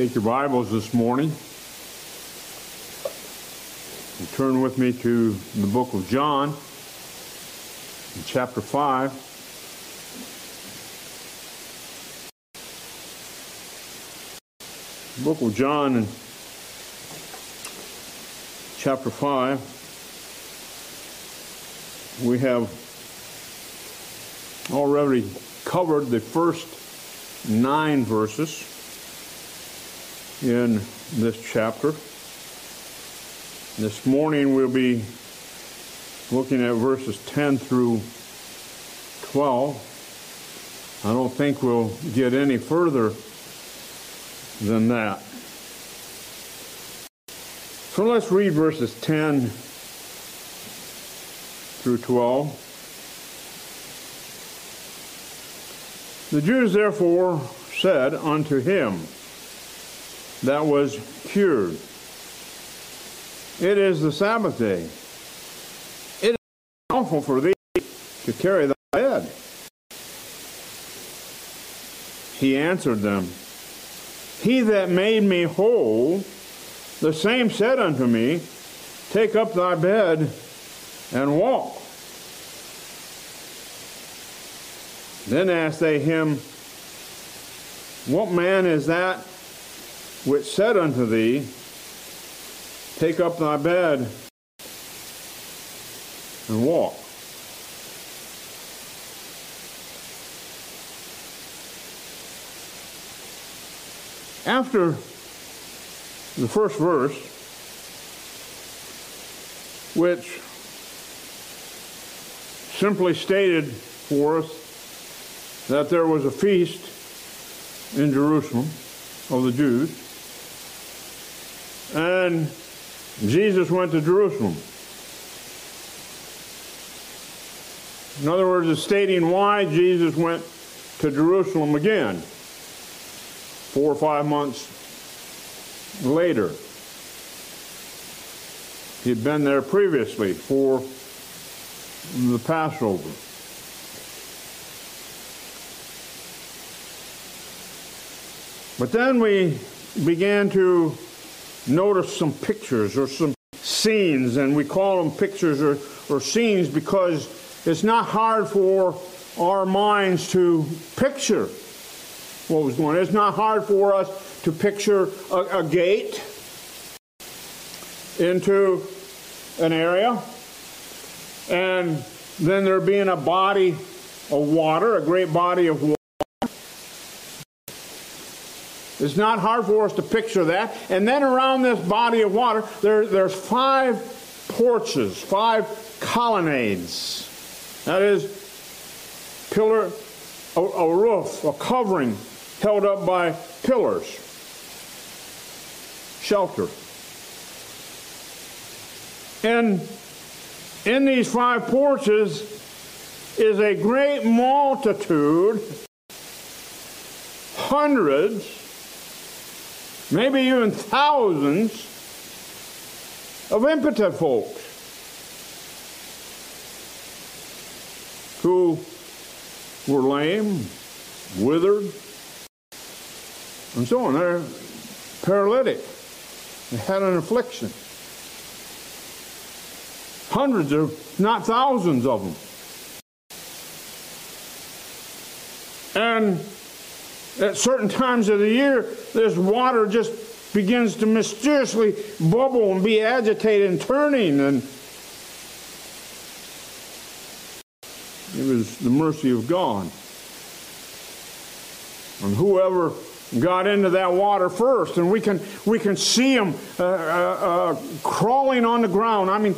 Take your Bibles this morning and turn with me to the book of John, chapter 5. The book of John, in chapter 5, we have already covered the first nine verses in this chapter. This morning we'll be looking at verses 10 through 12. I don't think we'll get any further than that. So let's read verses 10 through 12. The Jews therefore said unto him that was cured, It is the Sabbath day. It is lawful for thee to carry thy bed. He answered them, He that made me whole, the same said unto me, Take up thy bed and walk. Then asked they him, What man is that which said unto thee, Take up thy bed and walk? After the first verse, which simply stated for us that there was a feast in Jerusalem of the Jews, and Jesus went to Jerusalem. In other words, it's stating why Jesus went to Jerusalem again, four or five months later. He'd been there previously for the Passover. But then we began to notice some pictures or some scenes, and we call them pictures or, or scenes because it's not hard for our minds to picture what was going on. It's not hard for us to picture a, a gate into an area, and then there being a body of water, a great body of water it's not hard for us to picture that. And then around this body of water, there, there's five porches, five colonnades. That is, pillar, a, a roof, a covering held up by pillars, shelter. And in these five porches is a great multitude, hundreds maybe even thousands of impotent folks who were lame, withered, and so on. They're paralytic. They had an affliction. Hundreds of, not thousands of them. And at certain times of the year, this water just begins to mysteriously bubble and be agitated and turning. And it was the mercy of God. And whoever got into that water first, and we can we can see them uh, uh, uh, crawling on the ground. I mean,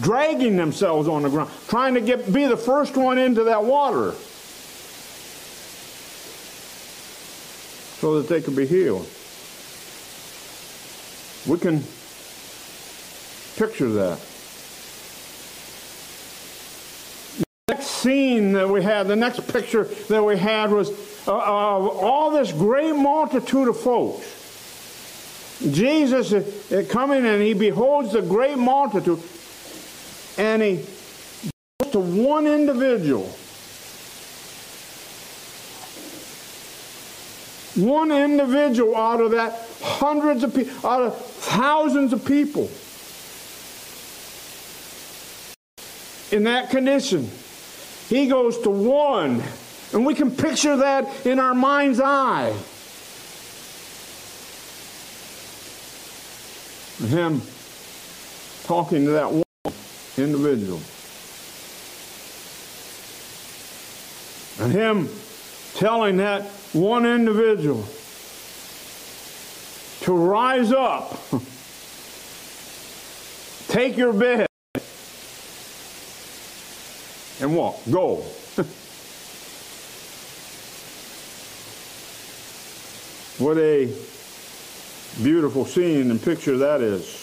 dragging themselves on the ground, trying to get be the first one into that water. So that they can be healed. We can picture that. The next scene that we had, the next picture that we had was uh, of all this great multitude of folks. Jesus is coming and he beholds the great multitude and he goes to one individual One individual out of that hundreds of people, out of thousands of people. In that condition, he goes to one. And we can picture that in our mind's eye. Him talking to that one individual. And him telling that one individual to rise up, take your bed, and walk. Go. what a beautiful scene and picture that is.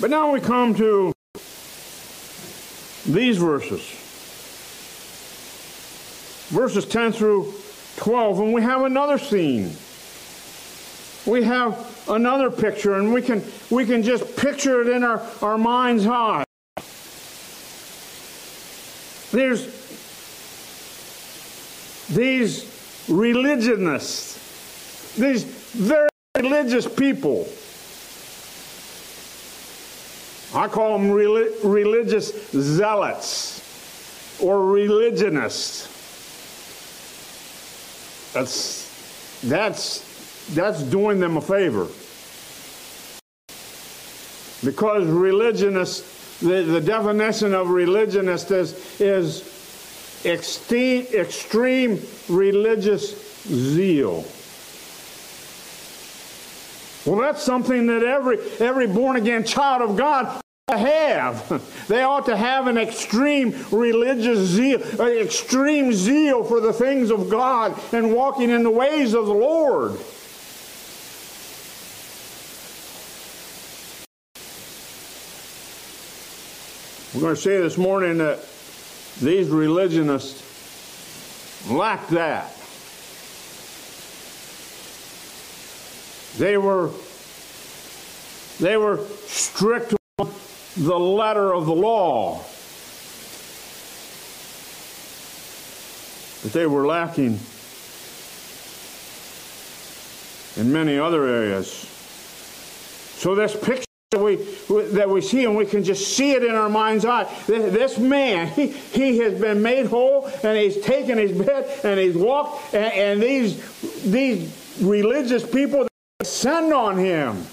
But now we come to these verses. Verses 10 through 12, and we have another scene. We have another picture, and we can, we can just picture it in our, our mind's eye. There's these religionists, these very religious people I call them religious zealots or religionists. That's, that's, that's doing them a favor. Because religionist, the, the definition of religionist is, is extreme, extreme religious zeal. Well, that's something that every, every born again child of God to have. They ought to have an extreme religious zeal, an extreme zeal for the things of God and walking in the ways of the Lord. We're going to say this morning that these religionists lack that. They were, they were strict the letter of the law. But they were lacking in many other areas. So this picture that we, that we see, and we can just see it in our mind's eye. This man, he, he has been made whole, and he's taken his bed, and he's walked, and, and these, these religious people Send on him.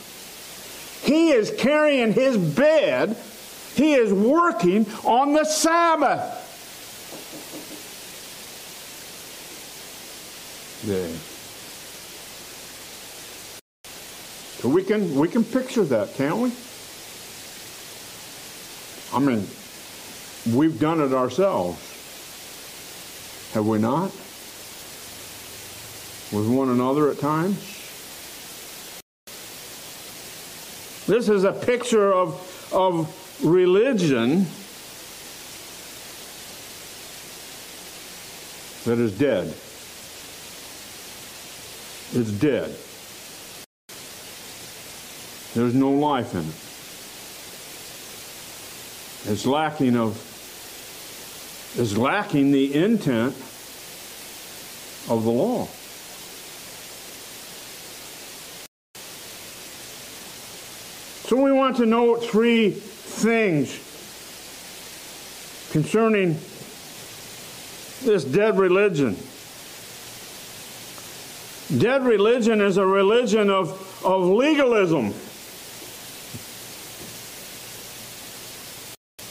He is carrying his bed. He is working on the Sabbath. Day. So we can we can picture that, can't we? I mean, we've done it ourselves. Have we not? With one another at times? This is a picture of, of religion that is dead. It's dead. There's no life in it. It's lacking of is lacking the intent of the law. So we want to note three things concerning this dead religion. Dead religion is a religion of, of legalism.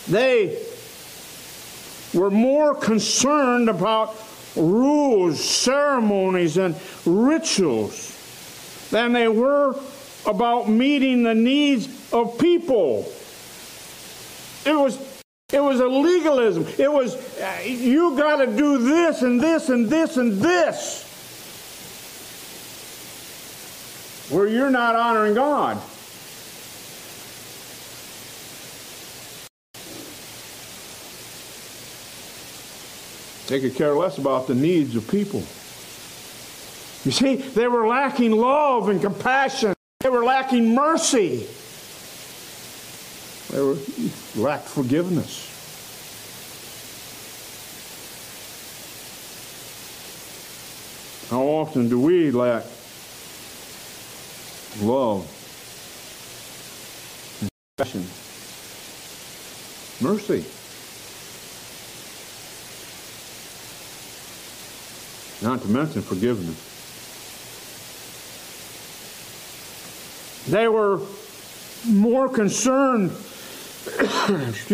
They were more concerned about rules, ceremonies, and rituals than they were about meeting the needs of people. It was it was a legalism. It was uh, you got to do this and this and this and this. Where you're not honoring God. They could care less about the needs of people. You see, they were lacking love and compassion. They were lacking mercy. They were, lacked forgiveness. How often do we lack love, compassion, mercy? Not to mention forgiveness. They were more concerned,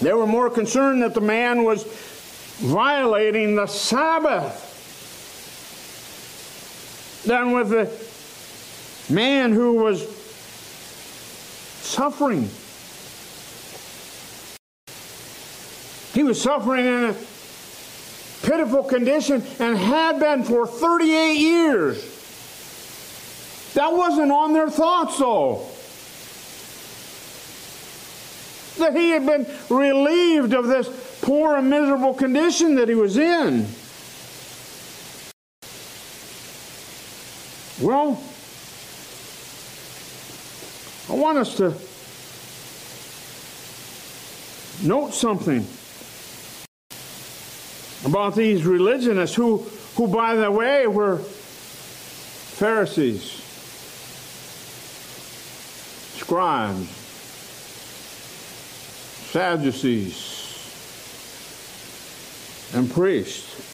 they were more concerned that the man was violating the Sabbath than with the man who was suffering. He was suffering in a pitiful condition and had been for 38 years. That wasn't on their thoughts, though. That he had been relieved of this poor and miserable condition that he was in. Well, I want us to note something about these religionists who, who by the way, were Pharisees, scribes, Sadducees, and priests.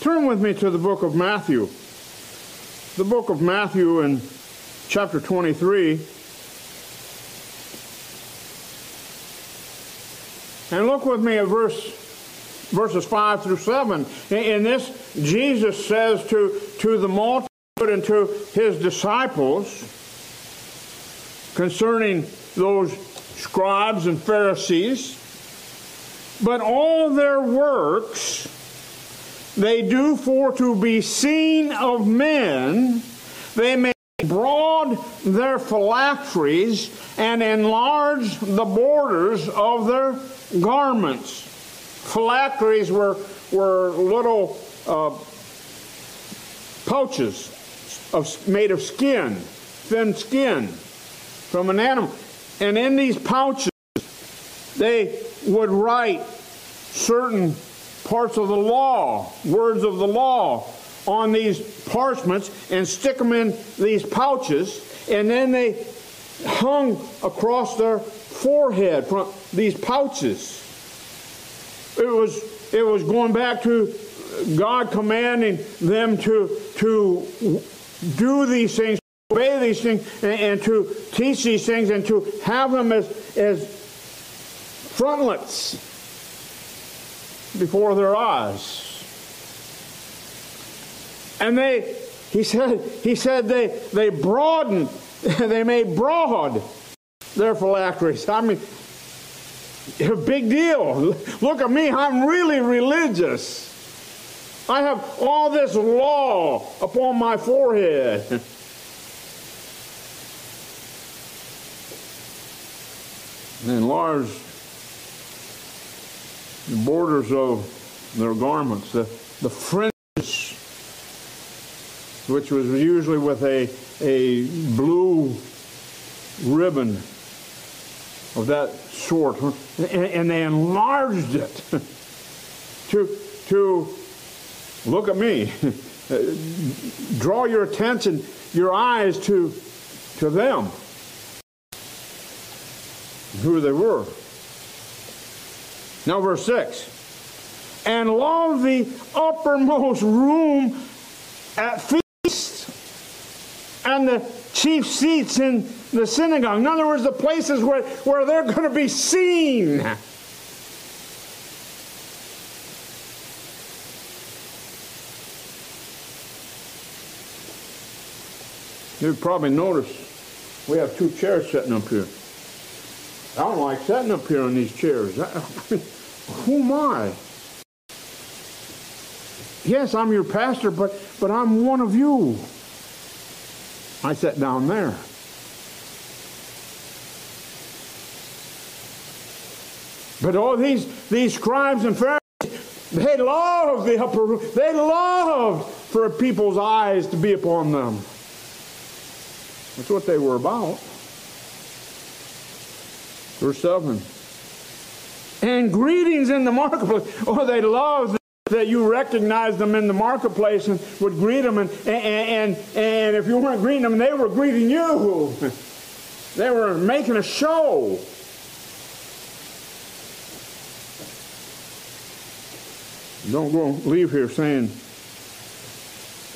Turn with me to the book of Matthew. The book of Matthew in chapter 23. And look with me at verse verses 5 through 7. In this, Jesus says to, to the multitude and to his disciples concerning those scribes and Pharisees, but all their works they do for to be seen of men, they may broad their phylacteries and enlarge the borders of their garments. Phylacteries were, were little uh, pouches of, made of skin, thin skin from an animal. And in these pouches, they would write certain parts of the law, words of the law, on these parchments and stick them in these pouches. And then they hung across their forehead from these pouches. It was, it was going back to God commanding them to, to do these things, obey these things, and, and to teach these things, and to have them as, as frontlets before their eyes. And they, he said, he said they, they broadened, they made broad their phylacteries. I mean, a big deal. Look at me, I'm really religious. I have all this law upon my forehead. and enlarge the borders of their garments, the, the fringes, which was usually with a, a blue ribbon of that sort, and, and they enlarged it to, to look at me, draw your attention, your eyes to, to them, who they were. Now, verse 6 and love the uppermost room at feast and the chief seats in the synagogue. In other words, the places where, where they're going to be seen. You've probably noticed we have two chairs sitting up here. I don't like sitting up here on these chairs. who am I? Yes, I'm your pastor, but, but I'm one of you. I sat down there. But all these, these scribes and Pharisees, they loved the upper room. They loved for people's eyes to be upon them. That's what they were about. Verse 7. And greetings in the marketplace. Oh, they loved that you recognized them in the marketplace and would greet them. And, and, and, and if you weren't greeting them, they were greeting you. they were making a show. Don't go leave here saying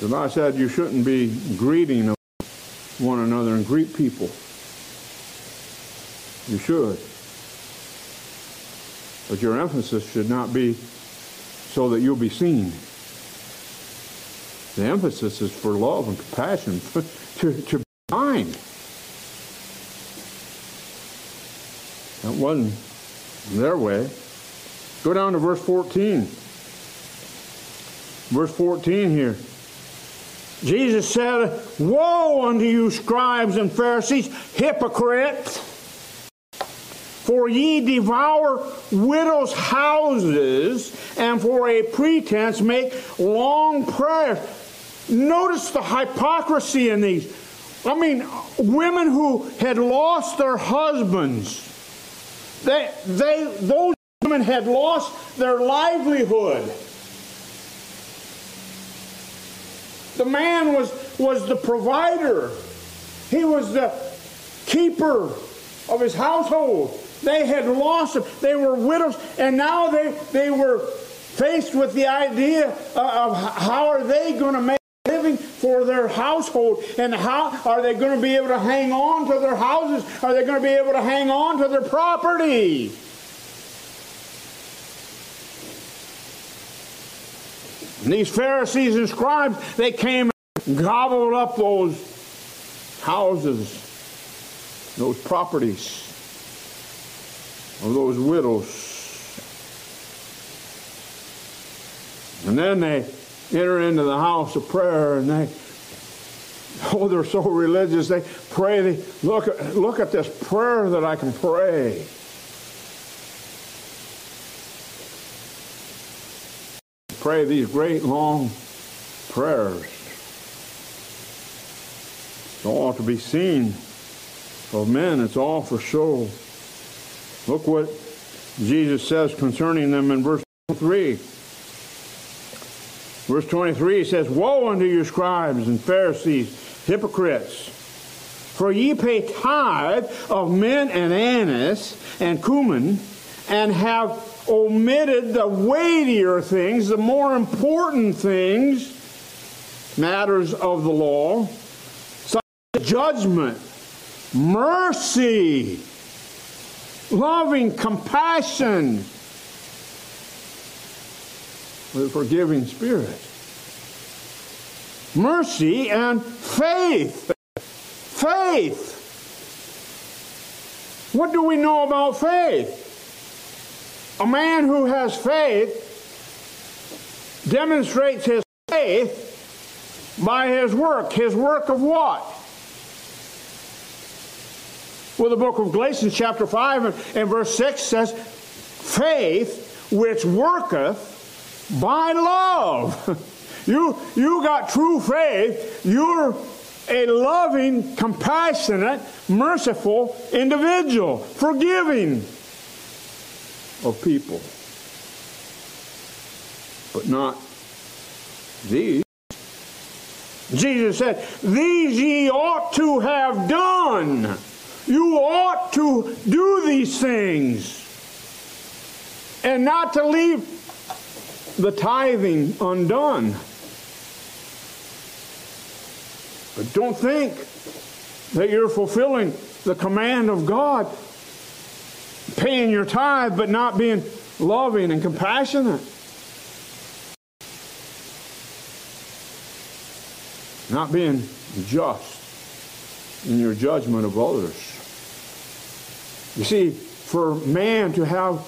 that I said you shouldn't be greeting one another and greet people. You should. But your emphasis should not be so that you'll be seen. The emphasis is for love and compassion, to, to be kind. That wasn't their way. Go down to verse 14. Verse 14 here. Jesus said, Woe unto you, scribes and Pharisees, hypocrites! For ye devour widows' houses, and for a pretense make long prayers. Notice the hypocrisy in these. I mean, women who had lost their husbands, they, they, those women had lost their livelihood. The man was, was the provider. He was the keeper of his household. They had lost them. They were widows, and now they, they were faced with the idea of how are they going to make a living for their household and how are they going to be able to hang on to their houses? Are they going to be able to hang on to their property? And these Pharisees and scribes, they came and gobbled up those houses, those properties of those widows. And then they enter into the house of prayer and they oh they're so religious they pray they look look at this prayer that I can pray pray these great long prayers. It's all to be seen of men. It's all for show. Look what Jesus says concerning them in verse 3. Verse 23 says, Woe unto you, scribes and Pharisees, hypocrites! For ye pay tithe of mint and anise and cumin, and have omitted the weightier things, the more important things, matters of the law, such as judgment, mercy, loving compassion, with a forgiving spirit. Mercy and faith. Faith. What do we know about faith? A man who has faith demonstrates his faith by his work. His work of what? Well, the book of Galatians, chapter 5 and, and verse 6 says, Faith which worketh by love. You, you got true faith. You're a loving, compassionate, merciful individual, forgiving of people, but not these. Jesus said, These ye ought to have done. You ought to do these things. And not to leave the tithing undone. But don't think that you're fulfilling the command of God paying your tithe but not being loving and compassionate. Not being just in your judgment of others. You see, for man to have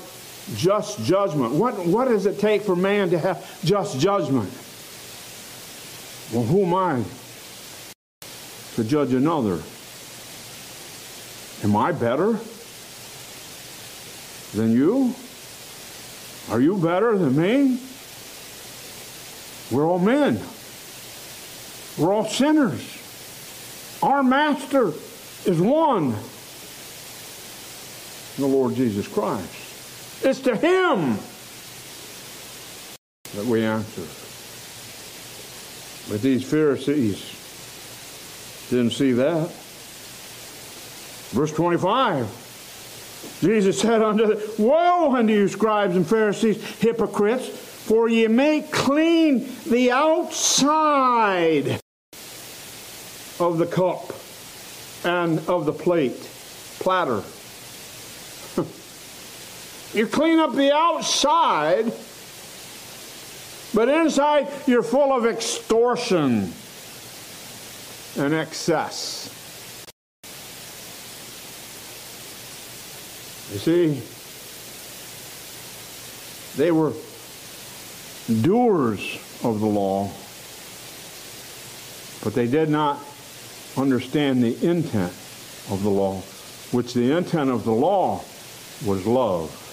just judgment, what, what does it take for man to have just judgment? Well, who am I to judge another? Am I better? than you? Are you better than me? We're all men. We're all sinners. Our master is one the Lord Jesus Christ. It's to Him that we answer. But these Pharisees didn't see that. Verse 25. Jesus said unto them, Woe unto you, scribes and Pharisees, hypocrites, for ye make clean the outside of the cup and of the plate, platter. You clean up the outside, but inside you're full of extortion and excess. You see, they were doers of the law, but they did not understand the intent of the law, which the intent of the law was love.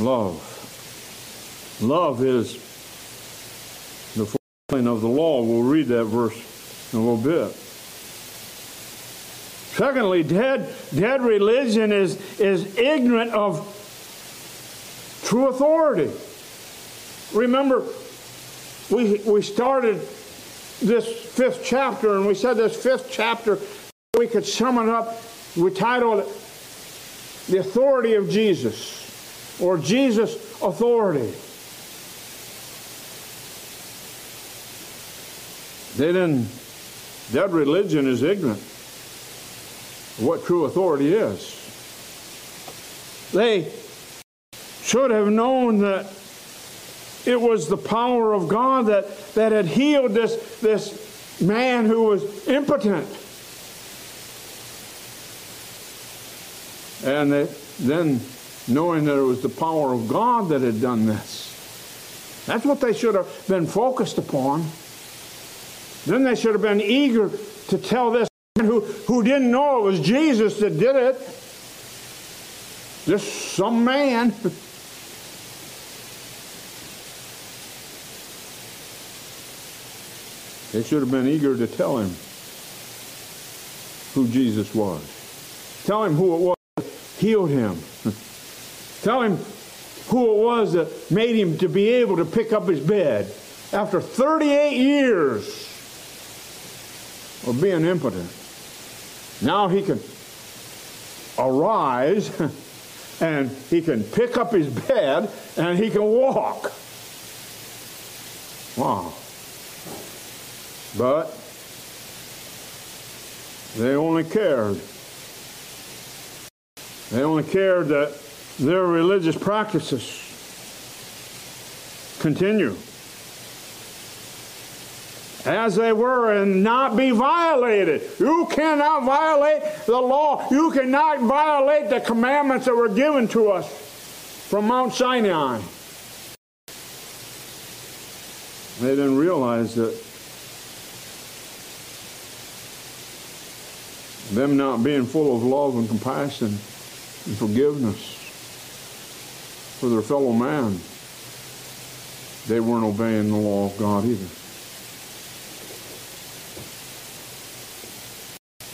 Love. Love is the fulfilling of the law. We'll read that verse in a little bit. Secondly, dead, dead religion is, is ignorant of true authority. Remember, we, we started this fifth chapter, and we said this fifth chapter, we could sum it up. We titled it The Authority of Jesus, or Jesus' Authority. They didn't, dead religion is ignorant of what true authority is. They should have known that it was the power of God that, that had healed this, this man who was impotent. And they, then knowing that it was the power of God that had done this. That's what they should have been focused upon. Then they should have been eager to tell this man who, who didn't know it was Jesus that did it. Just some man. They should have been eager to tell him who Jesus was. Tell him who it was that healed him. tell him who it was that made him to be able to pick up his bed after 38 years of being impotent. Now he can arise and he can pick up his bed and he can walk. Wow. But they only cared. They only cared that their religious practices continue as they were and not be violated. You cannot violate the law. You cannot violate the commandments that were given to us from Mount Sinai. They didn't realize that them not being full of love and compassion and forgiveness for their fellow man, they weren't obeying the law of God either.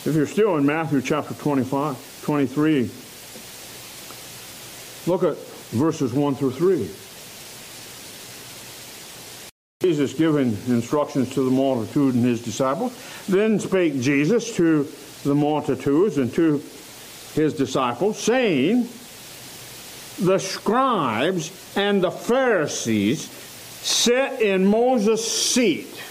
If you're still in Matthew chapter 25, 23, look at verses 1 through 3. Jesus giving instructions to the multitude and his disciples. Then spake Jesus to the multitudes and to his disciples, saying, The scribes and the Pharisees sit in Moses' seat.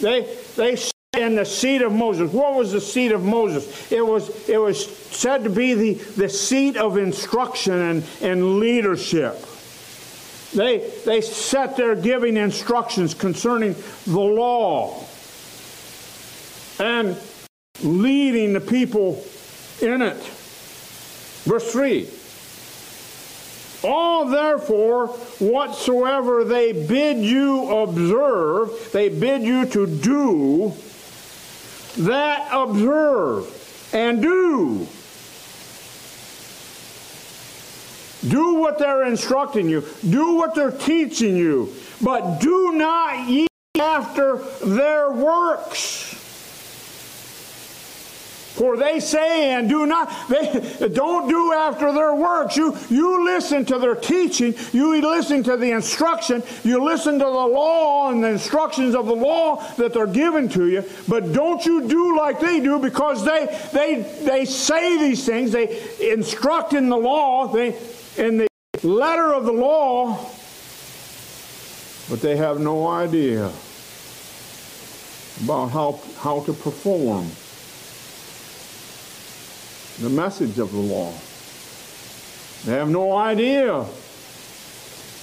They, they sit in the seat of Moses. What was the seat of Moses? It was, it was said to be the, the seat of instruction and, and leadership. They, they sat there giving instructions concerning the law. And leading the people in it. Verse 3 All therefore, whatsoever they bid you observe, they bid you to do, that observe and do. Do what they're instructing you. Do what they're teaching you. But do not ye after their works. For they say and do not, they don't do after their works. You, you listen to their teaching, you listen to the instruction, you listen to the law and the instructions of the law that they're given to you, but don't you do like they do because they they they say these things, they instruct in the law, they in the letter of the law, but they have no idea about how, how to perform the message of the law. They have no idea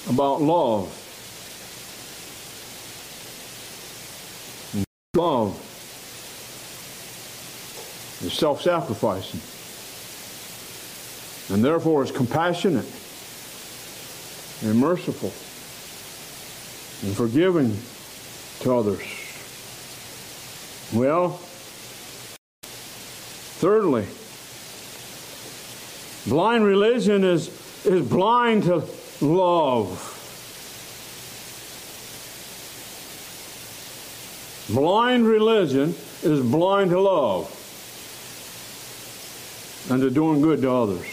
about love. Love is self sacrificing and therefore is compassionate and merciful and forgiving to others. Well, thirdly, blind religion is, is blind to love. Blind religion is blind to love and to doing good to others.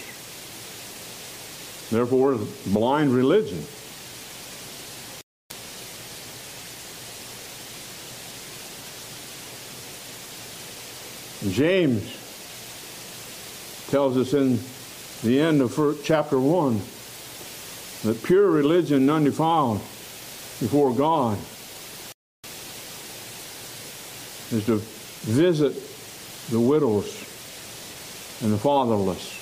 Therefore, blind religion. James tells us in the end of chapter 1 that pure religion, undefiled before God, is to visit the widows and the fatherless.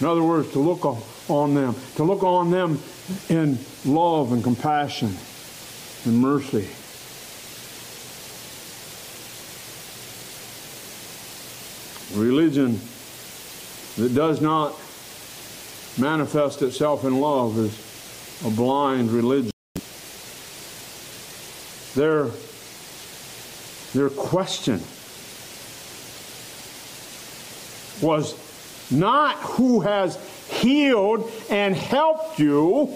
In other words, to look on them, to look on them in love and compassion and mercy. Religion that does not manifest itself in love is a blind religion. Their, their question was not who has healed and helped you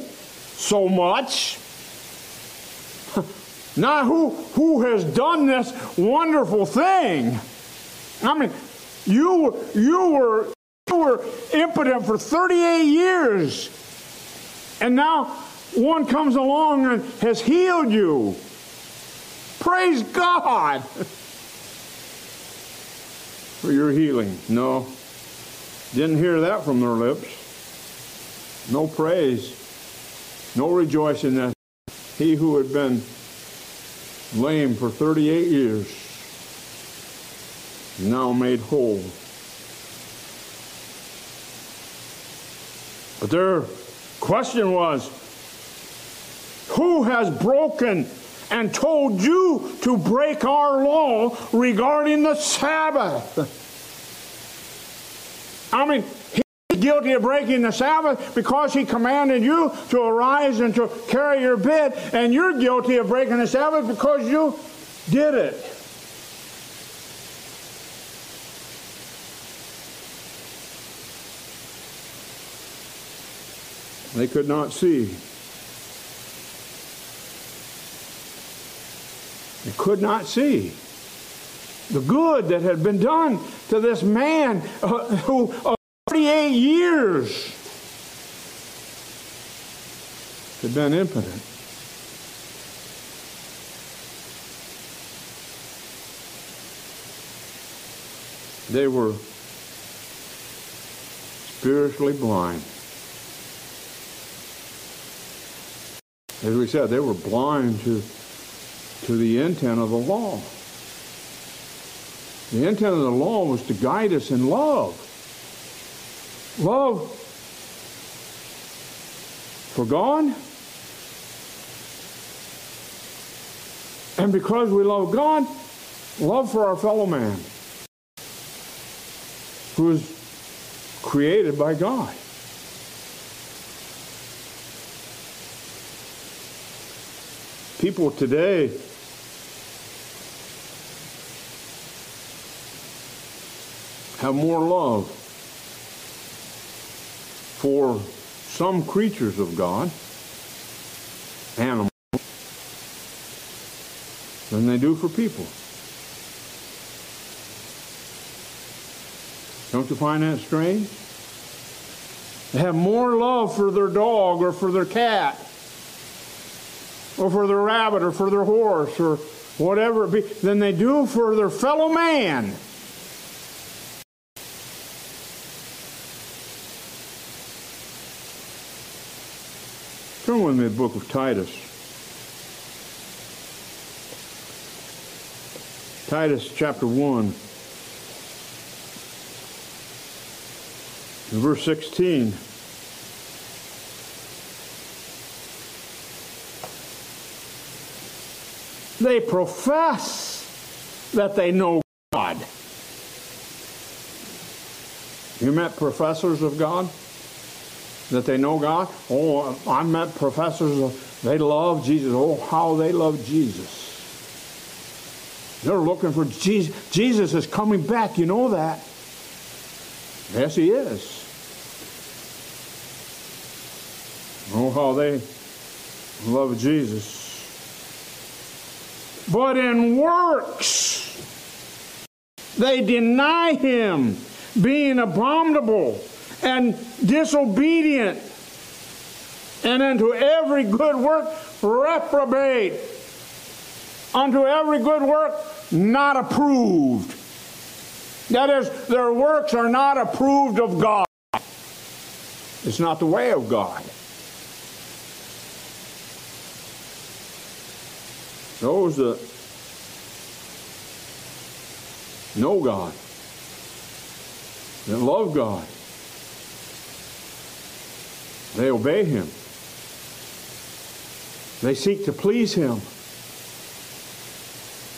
so much. Not who, who has done this wonderful thing. I mean, you, you, were, were impotent for 38 years. And now one comes along and has healed you. Praise God for your healing. No, didn't hear that from their lips. No praise, no rejoicing that he who had been lame for 38 years now made whole. But their question was Who has broken and told you to break our law regarding the Sabbath? I mean, he's guilty of breaking the Sabbath because he commanded you to arise and to carry your bed, and you're guilty of breaking the Sabbath because you did it. They could not see. They could not see the good that had been done to this man uh, who uh, 48 years had been impotent. They were spiritually blind. As we said, they were blind to, to the intent of the law. The intent of the law was to guide us in love. Love for God. And because we love God, love for our fellow man who is created by God. People today have more love for some creatures of God, animals, than they do for people. Don't you find that strange? They have more love for their dog or for their cat or for their rabbit or for their horse or whatever it be than they do for their fellow man. Turn with me to the book of Titus. Titus chapter 1. Verse 16. They profess that they know God. You met professors of God? That they know God? Oh, I met professors, of, they love Jesus. Oh, how they love Jesus. They're looking for Jesus. Jesus is coming back. You know that. Yes, he is. Oh, how they love Jesus. But in works, they deny him, being abominable and disobedient, and unto every good work reprobate, unto every good work not approved. That is, their works are not approved of God. It's not the way of God. Those that know God, that love God, they obey Him. They seek to please Him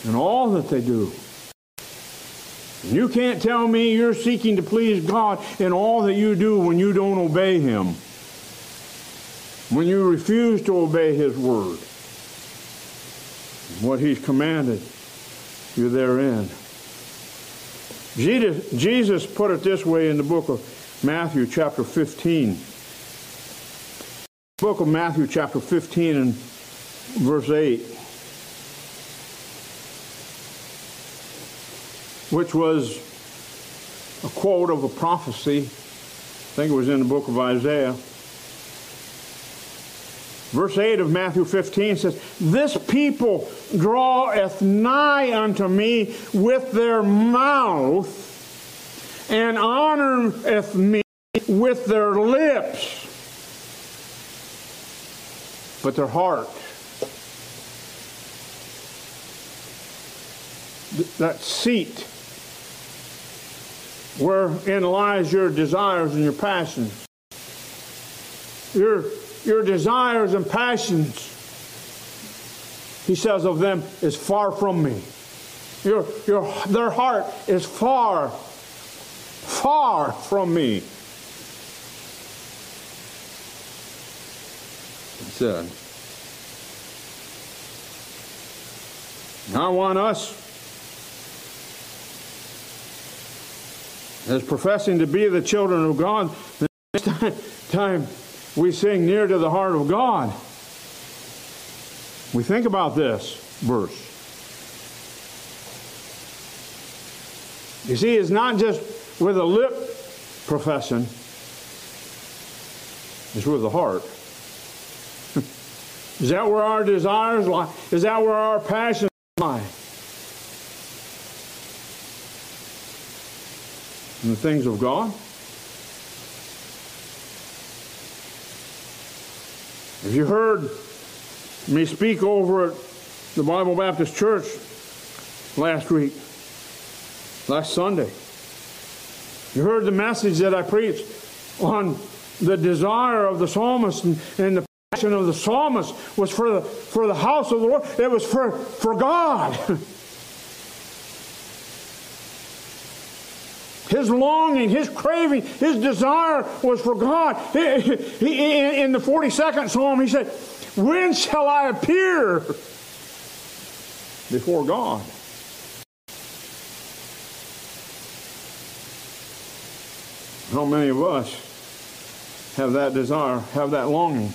in all that they do. And you can't tell me you're seeking to please God in all that you do when you don't obey Him, when you refuse to obey His word, what He's commanded you therein. Jesus, Jesus put it this way in the book of Matthew, chapter 15. Book of Matthew, chapter 15, and verse 8. which was a quote of a prophecy. I think it was in the book of Isaiah. Verse 8 of Matthew 15 says, This people draweth nigh unto me with their mouth and honoreth me with their lips, but their heart that seat wherein lies your desires and your passions. Your, your desires and passions, he says of them, is far from me. Your, your, their heart is far, far from me. He said. I want us as professing to be the children of God, the next time we sing near to the heart of God, we think about this verse. You see, it's not just with a lip profession, it's with the heart. Is that where our desires lie? Is that where our passions lie? in the things of God? Have you heard me speak over at the Bible Baptist Church last week, last Sunday? You heard the message that I preached on the desire of the psalmist and, and the passion of the psalmist was for the, for the house of the Lord. It was for, for God. His longing, his craving, his desire was for God. In the 42nd Psalm, he said, When shall I appear before God? How many of us have that desire, have that longing?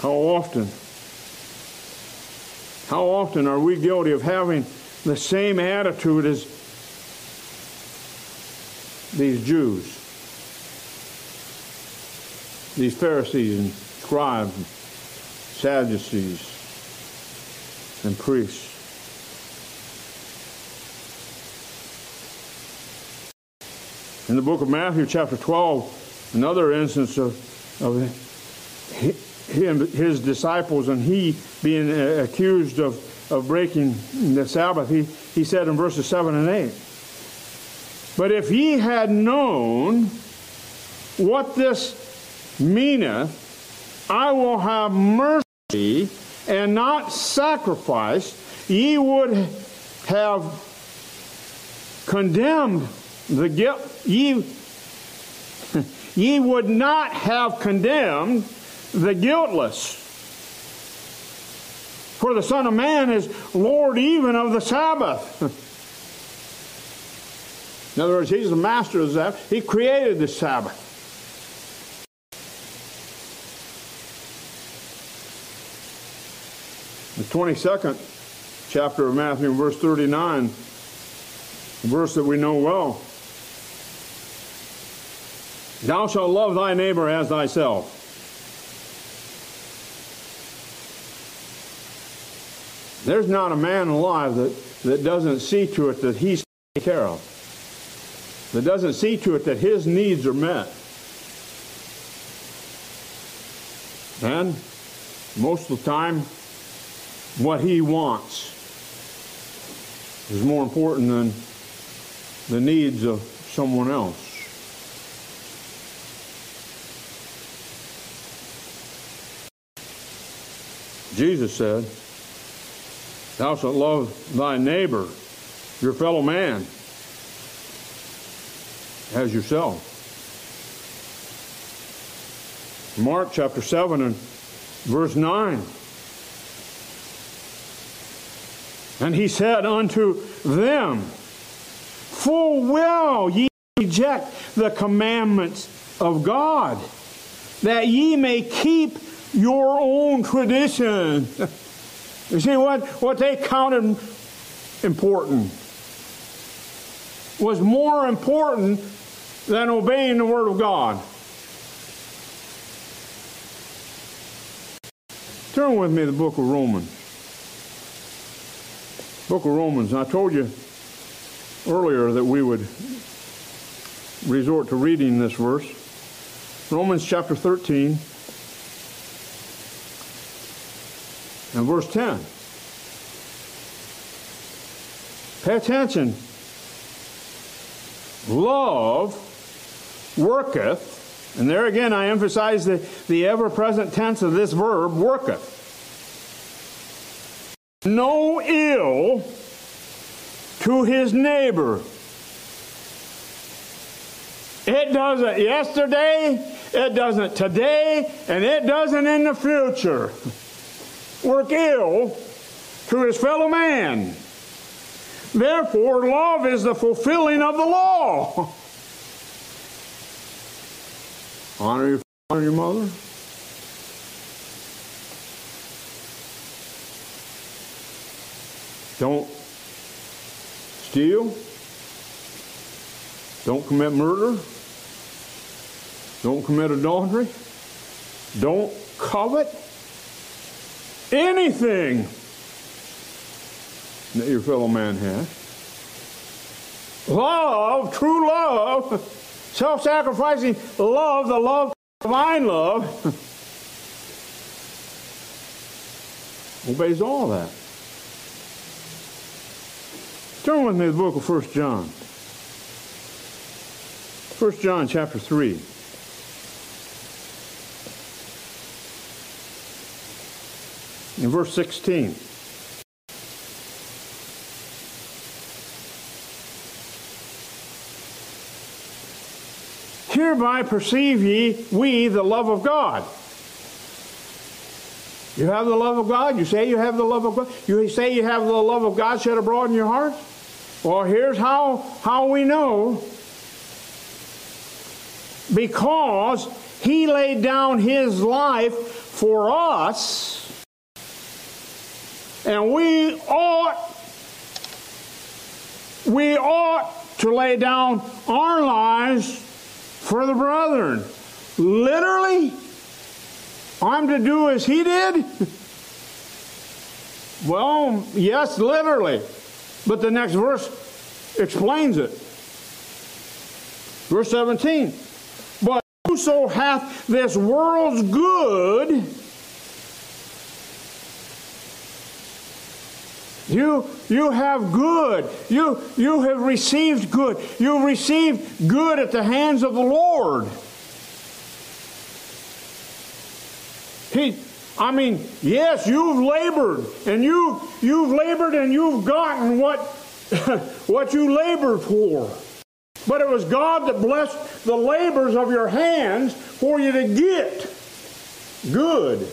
How often? How often are we guilty of having the same attitude as these Jews, these Pharisees and scribes, and Sadducees, and priests. In the book of Matthew, chapter 12, another instance of, of him, his disciples and he being uh, accused of, of breaking the Sabbath, he, he said in verses 7 and 8, But if ye had known what this meaneth, I will have mercy and not sacrifice, ye would have condemned the guilt, ye, ye would not have condemned the guiltless. For the Son of Man is Lord even of the Sabbath. In other words, He's the master of the Sabbath. He created the Sabbath. The 22nd chapter of Matthew, verse 39, a verse that we know well. Thou shalt love thy neighbor as thyself. There's not a man alive that, that doesn't see to it that he's taken care of, that doesn't see to it that his needs are met. And most of the time, what he wants is more important than the needs of someone else. Jesus said, Thou shalt love thy neighbor, your fellow man, as yourself. Mark chapter 7 and verse 9. And he said unto them, Full well ye reject the commandments of God, that ye may keep your own tradition. you see what, what they counted important was more important than obeying the Word of God. Turn with me to the book of Romans. Book of Romans. I told you earlier that we would resort to reading this verse. Romans chapter 13. And verse 10. Pay attention. Love worketh, and there again I emphasize the, the ever present tense of this verb, worketh. No ill to his neighbor. It doesn't yesterday, it doesn't today, and it doesn't in the future work ill to his fellow man. Therefore, love is the fulfilling of the law. Honor your father and your mother. Don't steal. Don't commit murder. Don't commit adultery. Don't covet anything that your fellow man has. Love, true love, self sacrificing love, the love, divine love, obeys all that. Turn with me to the book of 1 John. 1 John chapter 3. In verse 16. Hereby perceive ye we the love of God. You have the love of God? You say you have the love of God? You say you have the love of God shed abroad in your heart? Well, here's how, how we know. Because he laid down his life for us and we ought we ought to lay down our lives for the brethren. Literally, I'm to do as he did? well, yes, literally. But the next verse explains it. Verse 17. But whoso hath this world's good, You, you have good. You, you have received good. You received good at the hands of the Lord. He, I mean, yes, you've labored, and you you've labored and you've gotten what what you labored for. But it was God that blessed the labors of your hands for you to get good.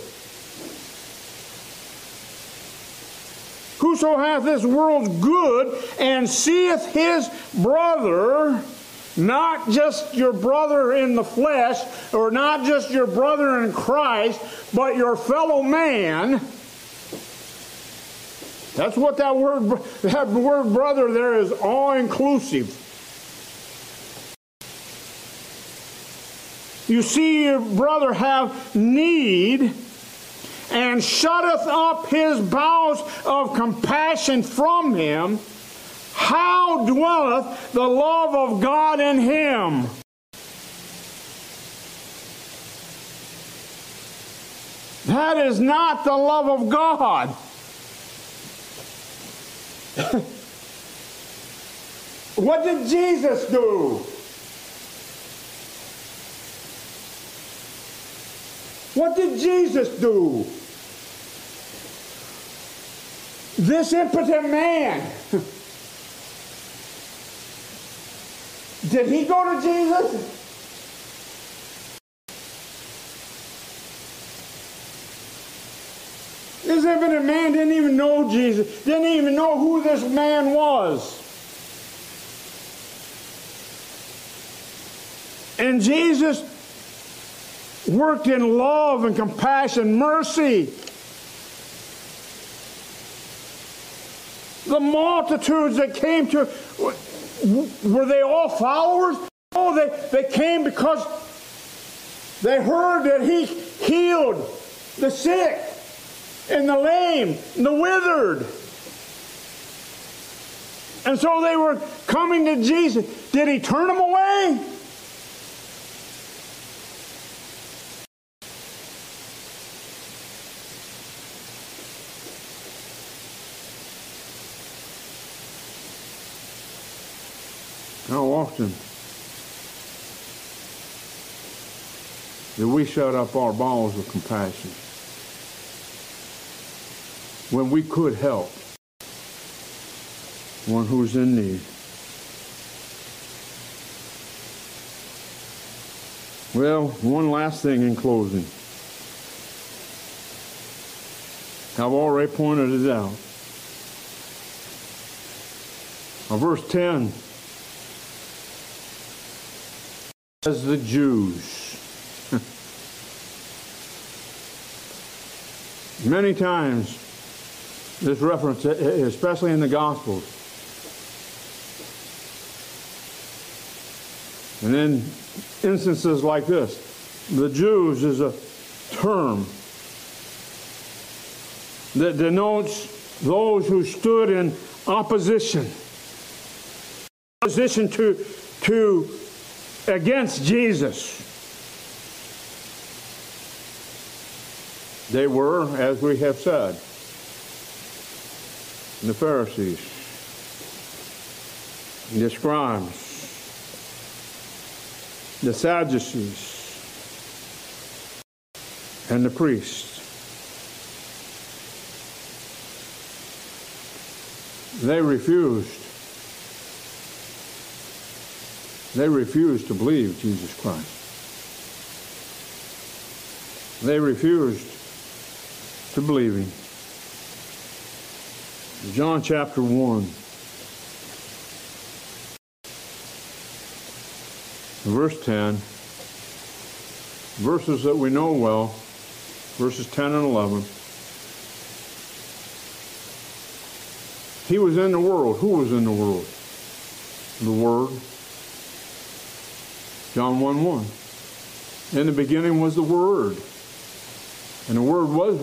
Whoso hath this world's good and seeth his brother not just your brother in the flesh, or not just your brother in Christ, but your fellow man. That's what that word, that word brother there is all inclusive. You see your brother have need and shutteth up his bowels of compassion from him how dwelleth the love of God in him? That is not the love of God. what did Jesus do? What did Jesus do? This impotent man Did he go to Jesus? This impotent man didn't even know Jesus, didn't even know who this man was. And Jesus worked in love and compassion, mercy. The multitudes that came to were they all followers? Oh, they, they came because they heard that he healed the sick and the lame and the withered. And so they were coming to Jesus. Did he turn them away? Often do we shut up our bowels of compassion when we could help one who's in need? Well, one last thing in closing. I've already pointed it out. Now, verse 10 as the Jews. Many times, this reference, especially in the Gospels, and then instances like this, the Jews is a term that denotes those who stood in opposition, opposition to, to against Jesus. They were, as we have said, the Pharisees, the scribes, the Sadducees, and the priests. They refused They refused to believe Jesus Christ. They refused to believe him. John chapter 1. Verse 10. Verses that we know well. Verses 10 and 11. He was in the world. Who was in the world? the Word. John 1 1. In the beginning was the Word. And the Word was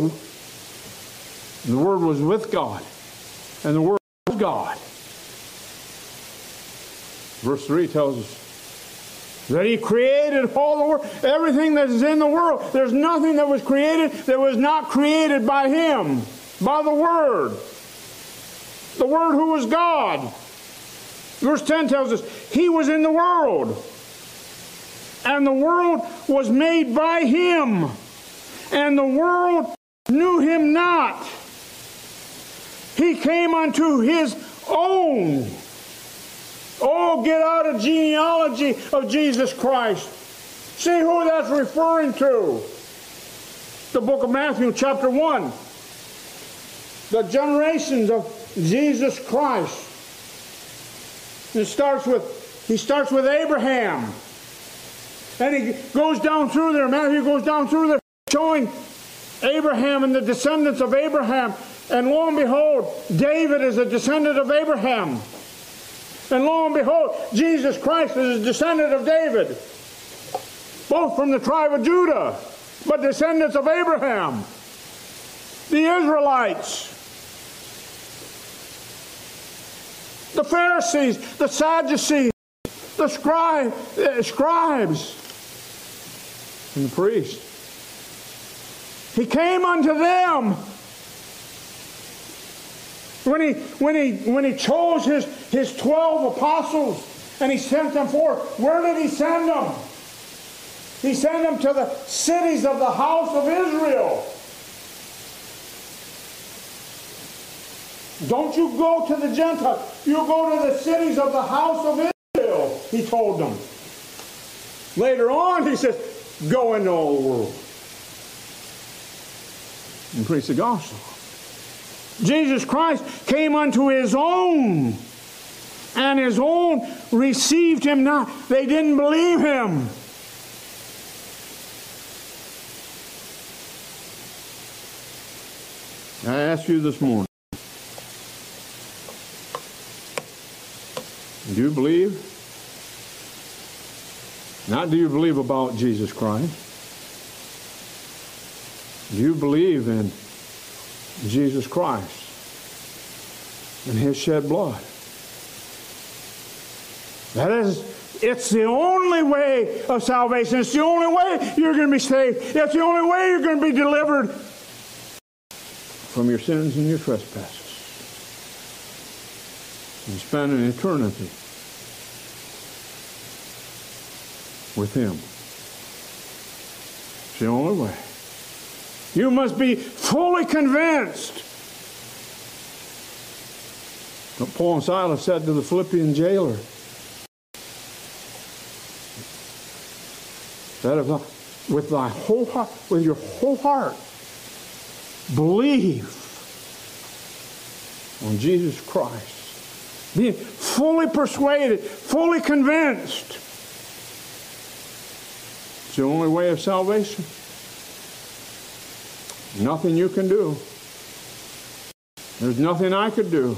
the Word was with God. And the Word was God. Verse 3 tells us that he created all the world, everything that is in the world. There's nothing that was created that was not created by him, by the Word. The Word who was God. Verse 10 tells us, He was in the world, and the world was made by Him, and the world knew Him not. He came unto His own. Oh, get out a genealogy of Jesus Christ. See who that's referring to. The book of Matthew, chapter 1. The generations of Jesus Christ. It starts with, he starts with Abraham. And he goes down through there. Matthew goes down through there showing Abraham and the descendants of Abraham. And lo and behold, David is a descendant of Abraham. And lo and behold, Jesus Christ is a descendant of David. Both from the tribe of Judah, but descendants of Abraham. The Israelites. the Pharisees, the Sadducees, the scribe, uh, scribes, and the priest. He came unto them when he, when he, when he chose his, his 12 apostles and he sent them forth. Where did he send them? He sent them to the cities of the house of Israel. Don't you go to the Gentiles. You go to the cities of the house of Israel, he told them. Later on, he says, go into all the world and preach the gospel. Jesus Christ came unto his own, and his own received him not. They didn't believe him. I ask you this morning Do you believe? Not do you believe about Jesus Christ. Do you believe in Jesus Christ and his shed blood? That is, it's the only way of salvation. It's the only way you're going to be saved. It's the only way you're going to be delivered from your sins and your trespasses and spend an eternity with Him. It's the only way. You must be fully convinced. What Paul and Silas said to the Philippian jailer. That if with thy whole heart, with your whole heart, believe on Jesus Christ. Be fully persuaded, fully convinced it's the only way of salvation. Nothing you can do. There's nothing I could do. In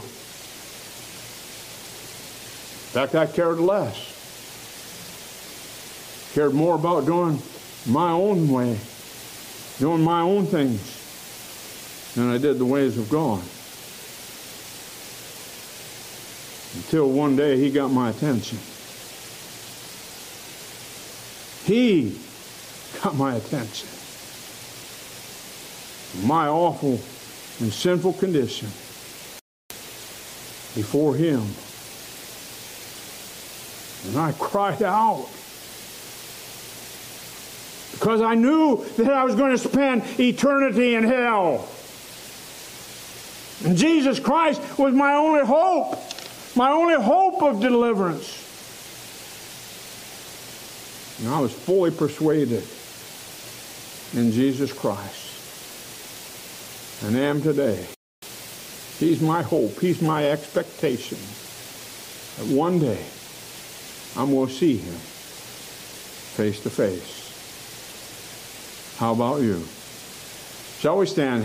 fact, I cared less. Cared more about doing my own way, doing my own things, than I did the ways of God. Until one day he got my attention. He got my attention. My awful and sinful condition before Him. And I cried out because I knew that I was going to spend eternity in hell. And Jesus Christ was my only hope, my only hope of deliverance. And I was fully persuaded in Jesus Christ. And am today. He's my hope. He's my expectation. That one day I'm going to see him face to face. How about you? Shall we stand?